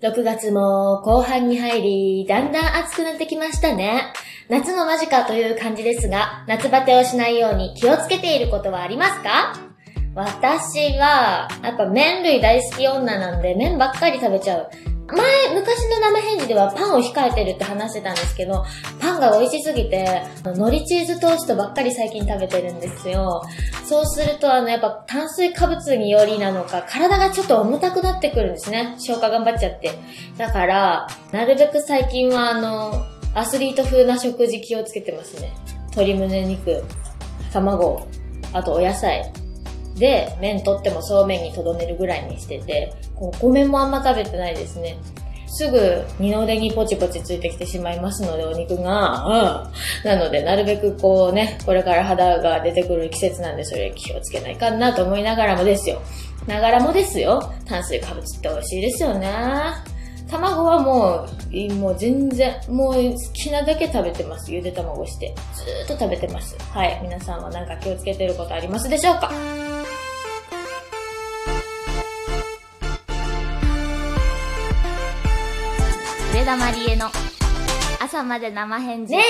6月も後半に入り、だんだん暑くなってきましたね。夏も間近という感じですが、夏バテをしないように気をつけていることはありますか？私は、やっぱ麺類大好き女なんで麺ばっかり食べちゃう。前、昔の生返事ではパンを控えてるって話してたんですけど、パンが美味しすぎて、海苔チーズトーストばっかり最近食べてるんですよ。そうすると、あの、やっぱ炭水化物によりなのか、体がちょっと重たくなってくるんですね。消化頑張っちゃって。だから、なるべく最近は、あの、アスリート風な食事気をつけてますね。鶏胸肉、卵、あとお野菜。で、麺取ってもそうめんにとどめるぐらいにしてて、お米もあんま食べてないですね。すぐ二の腕にポチポチついてきてしまいますので、お肉が、うん。なので、なるべくこうね、これから肌が出てくる季節なんで、それ気をつけないかなと思いながらもですよ。ながらもですよ。炭水化物って美味しいですよね。卵はもう、もう全然、もう好きなだけ食べてます。ゆで卵して。ずーっと食べてます。はい。皆さんは何か気をつけてることありますでしょうか？田まりえの朝まで生返事。メー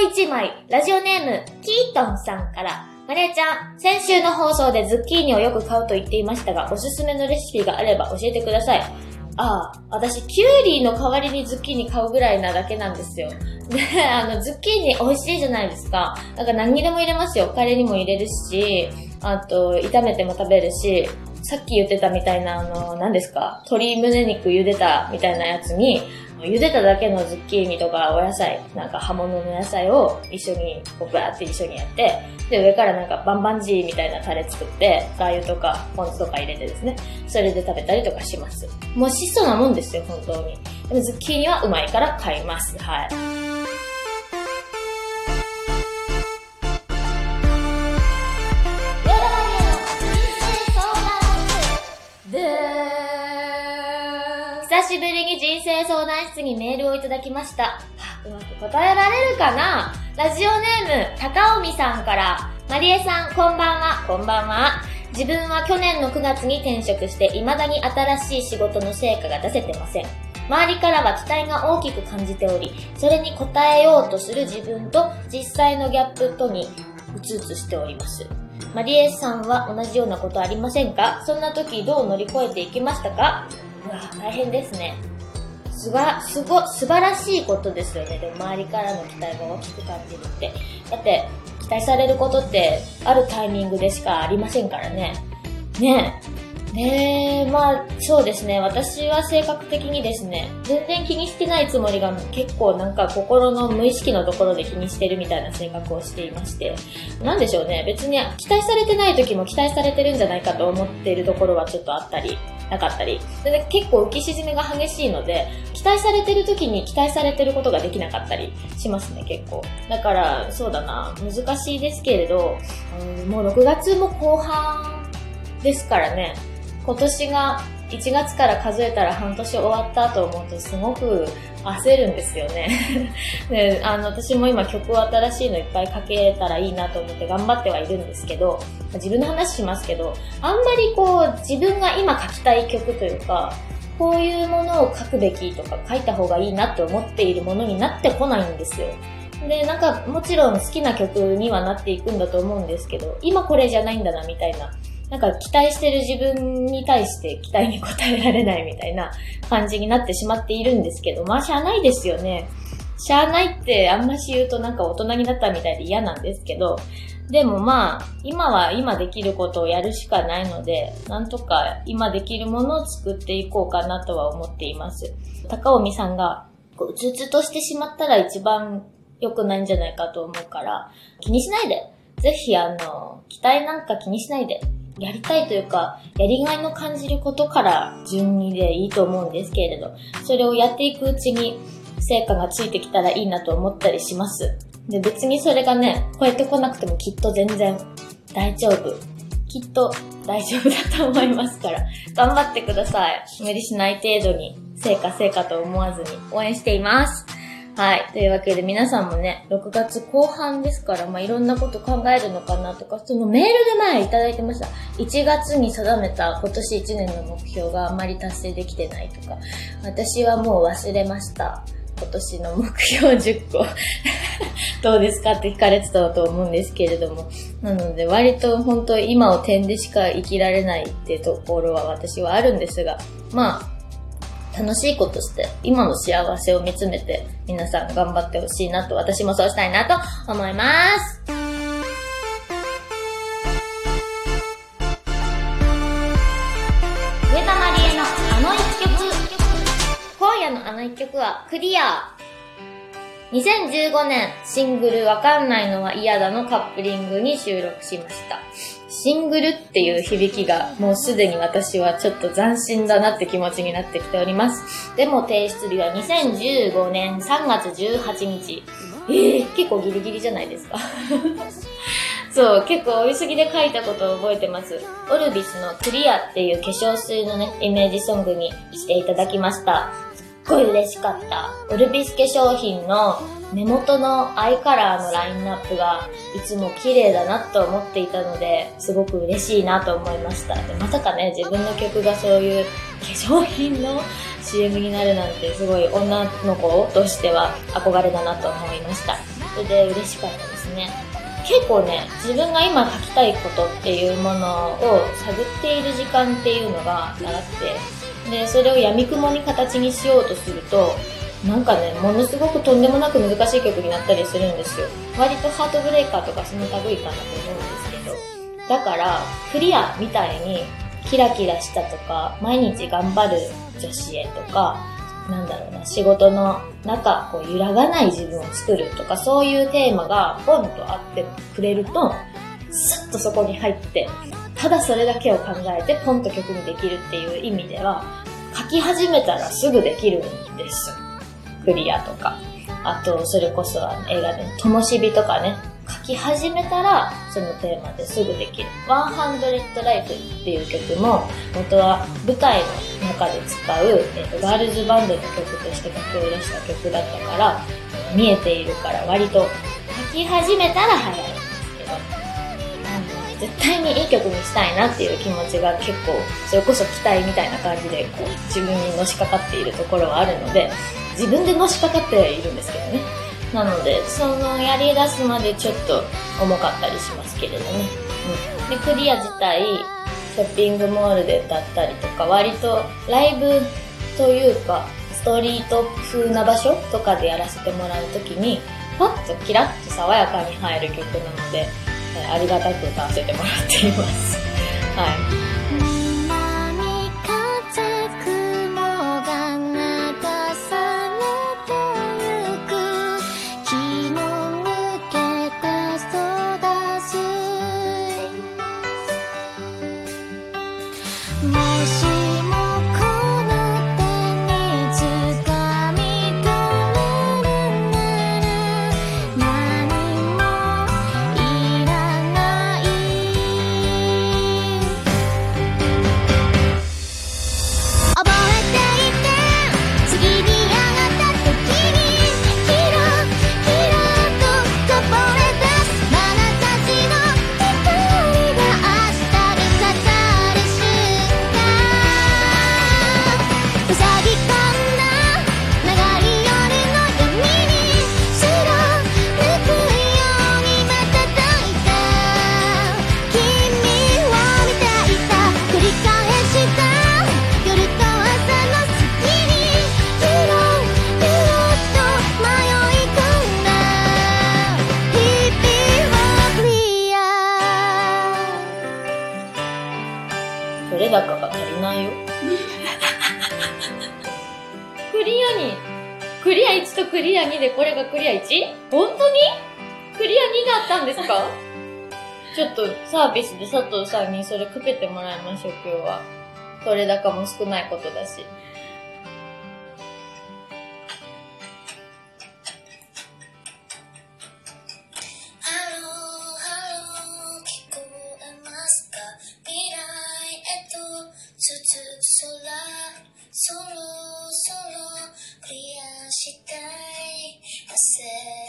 ルを1枚、ラジオネーム、キートンさんから、マリエちゃん、先週の放送でズッキーニをよく買うと言っていましたが、おすすめのレシピがあれば教えてください。ああ、私、キュウリの代わりにズッキーニ買うぐらいなだけなんですよ。で、あの、ズッキーニ美味しいじゃないですか。だか何にでも入れますよ。カレーにも入れるし、あと、炒めても食べるし、さっき言ってたみたいな、あの、何ですか？鶏胸肉茹でたみたいなやつに、茹でただけのズッキーニとかお野菜、なんか葉物の野菜を一緒に、こう、バーって一緒にやって、で、上からなんかバンバンジーみたいなタレ作って、ラー油とかポン酢とか入れてですね、それで食べたりとかします。もう質素なもんですよ、本当に。でもズッキーニはうまいから買います。はい。しぶりに人生相談室にメールをいただきました。はうまく答えられるかな？ラジオネーム、高尾美さんから、マリエさん、こんばんは、こんばんは。自分は去年の9月に転職して未だに新しい仕事の成果が出せてません。周りからは期待が大きく感じており、それに応えようとする自分と実際のギャップとにうつうつしております。マリエさんは同じようなことありませんか？そんな時どう乗り越えていきましたか？うわ、大変ですね。すば、すご、素晴らしいことですよね。でも周りからの期待が大きく感じるって。だって、期待されることってあるタイミングでしかありませんからね。ねえ。で、まあ、そうですね。私は性格的にですね、全然気にしてないつもりが結構なんか心の無意識のところで気にしてるみたいな性格をしていまして、なんでしょうね。別に期待されてない時も期待されてるんじゃないかと思っているところはちょっとあったりなかったり。で、結構浮き沈みが激しいので、期待されてる時に期待されてることができなかったりしますね、結構。だから、そうだな、難しいですけれど、うん、もう6月も後半ですからね、今年が1月から数えたら半年終わったと思うとすごく焦るんですよね であの私も今曲を新しいのいっぱいかけたらいいなと思って頑張ってはいるんですけど自分の話しますけどあんまりこう自分が今書きたい曲というかこういうものを書くべきとか書いた方がいいなって思っているものになってこないんですよ。で、なんかもちろん好きな曲にはなっていくんだと思うんですけど、今これじゃないんだなみたいななんか期待してる自分に対して期待に応えられないみたいな感じになってしまっているんですけど、まあしゃあないですよね。しゃあないってあんまし言うとなんか大人になったみたいで嫌なんですけど、でもまあ、今は今できることをやるしかないので、なんとか今できるものを作っていこうかなとは思っています。高尾美さんが、こう、うつつとしてしまったら一番良くないんじゃないかと思うから、気にしないで。ぜひあの、期待なんか気にしないで。やりたいというか、やりがいの感じることから順にでいいと思うんですけれど、それをやっていくうちに成果がついてきたらいいなと思ったりします。で、別にそれがね、超えてこなくてもきっと全然大丈夫。きっと大丈夫だと思いますから、頑張ってください。無理しない程度に、成果成果と思わずに応援しています。はい。というわけで皆さんもね、6月後半ですから、まあ、いろんなこと考えるのかなとか、そのメールで前いただいてました。1月に定めた今年1年の目標があまり達成できてないとか、私はもう忘れました。今年の目標10個。どうですかって聞かれてたと思うんですけれども。なので割と本当今を点でしか生きられないっていうところは私はあるんですが、まあ、楽しいことして、今の幸せを見つめて、皆さん頑張ってほしいなと、私もそうしたいなと思います。上田まりえのあの一曲。今夜のあの一曲は、クリア。2015年、シングルわかんないのは嫌だのカップリングに収録しました。シングルっていう響きがもうすでに私はちょっと斬新だなって気持ちになってきております。でも提出日は2015年3月18日。えー、結構ギリギリじゃないですか。そう、結構追いすぎで書いたことを覚えてます。オルビスのクリアっていう化粧水のね、イメージソングにしていただきました。ごい嬉しかった。オルビス化粧品の目元のアイカラーのラインナップがいつも綺麗だなと思っていたので、すごく嬉しいなと思いました。でまさかね、自分の曲がそういう化粧品の CM になるなんてすごい女の子としては憧れだなと思いました。それで嬉しかったですね。結構ね、自分が今書きたいことっていうものを探っている時間っていうのが長くて、で、それを闇雲に形にしようとすると、なんかね、ものすごくとんでもなく難しい曲になったりするんですよ。割とハートブレイカーとかその類かなと思うんですけど。だから、クリアみたいにキラキラしたとか、毎日頑張る女子へとか、なんだろうな、仕事の中、こう揺らがない自分を作るとか、そういうテーマがポンとあってくれると、スッとそこに入って、ただそれだけを考えてポンと曲にできるっていう意味では、書き始めたらすぐできるんです。クリアとか。あと、それこそあの映画でのともしびとかね、書き始めたらそのテーマですぐできる。100 Life っていう曲も元は舞台の中で使う、えーとガールズバンドの曲として書き下ろした曲だったから見えているから割と書き始めたら早いんですけど、絶対にいい曲にしたいなっていう気持ちが結構それこそ期待みたいな感じでこう自分にのしかかっているところはあるので自分でのしかかっているんですけどね。なので、そのやり出すまでちょっと重かったりしますけれどね。うん。で、クリア自体、ショッピングモールで歌ったりとか、割とライブというか、ストリート風な場所とかでやらせてもらうときに、パッとキラッと爽やかに入る曲なので、ありがたく歌わせてもらっています。はい。1とクリア2でこれがクリア 1? 本当に？クリア2があったんですか？ちょっとサービスで佐藤さんにそれかけてもらいましょう、今日は。取れ高も少ないことだし。したい焦ら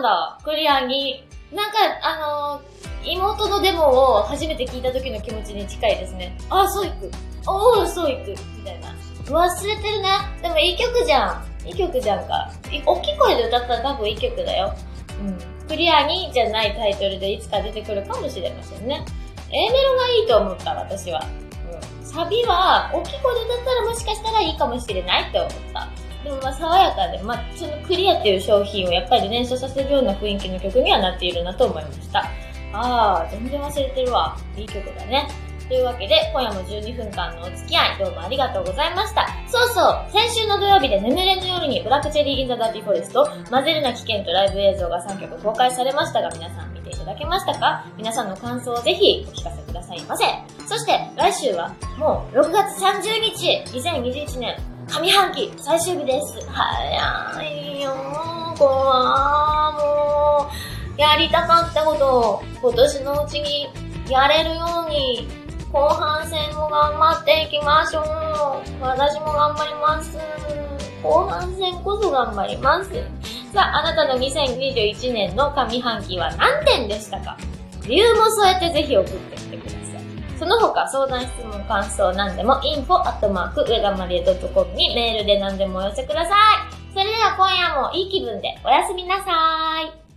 曲だクリアに。なんか、あのー妹のデモを初めて聞いた時の気持ちに近いですね。あ、そういく。おー、そういく。みたいな。忘れてるね。でもいい曲じゃん。いい曲じゃんか。い大きい声で歌ったら多分いい曲だよ。うん。クリアにじゃないタイトルでいつか出てくるかもしれませんね。A メロがいいと思った、私は。うん。サビは、大きい声で歌ったらもしかしたらいいかもしれないって思った。でもまあ爽やかで、まあそのクリアっていう商品をやっぱり連想させるような雰囲気の曲にはなっているなと思いました。あー、全然忘れてるわ。いい曲だね。というわけで、今夜も12分間のお付き合い、どうもありがとうございました。そうそう、先週の土曜日で眠れぬ夜に Black Cherry in the Dirty Forest、混ぜるな危険とライブ映像が3曲公開されましたが、皆さん見ていただけましたか？皆さんの感想をぜひお聞かせくださいませ。そして、来週はもう6月30日、2021年上半期最終日です。早いよー、こわー、もう。やりたかったことを今年のうちにやれるように後半戦も頑張っていきましょう。私も頑張ります。後半戦こそ頑張ります。さあ、あなたの2021年の上半期は何点でしたか？理由も添えてぜひ送って。その他、相談、質問、感想何でも info アットマーク上田まりえ .com にメールで何でもお寄せください。それでは今夜もいい気分でおやすみなさい。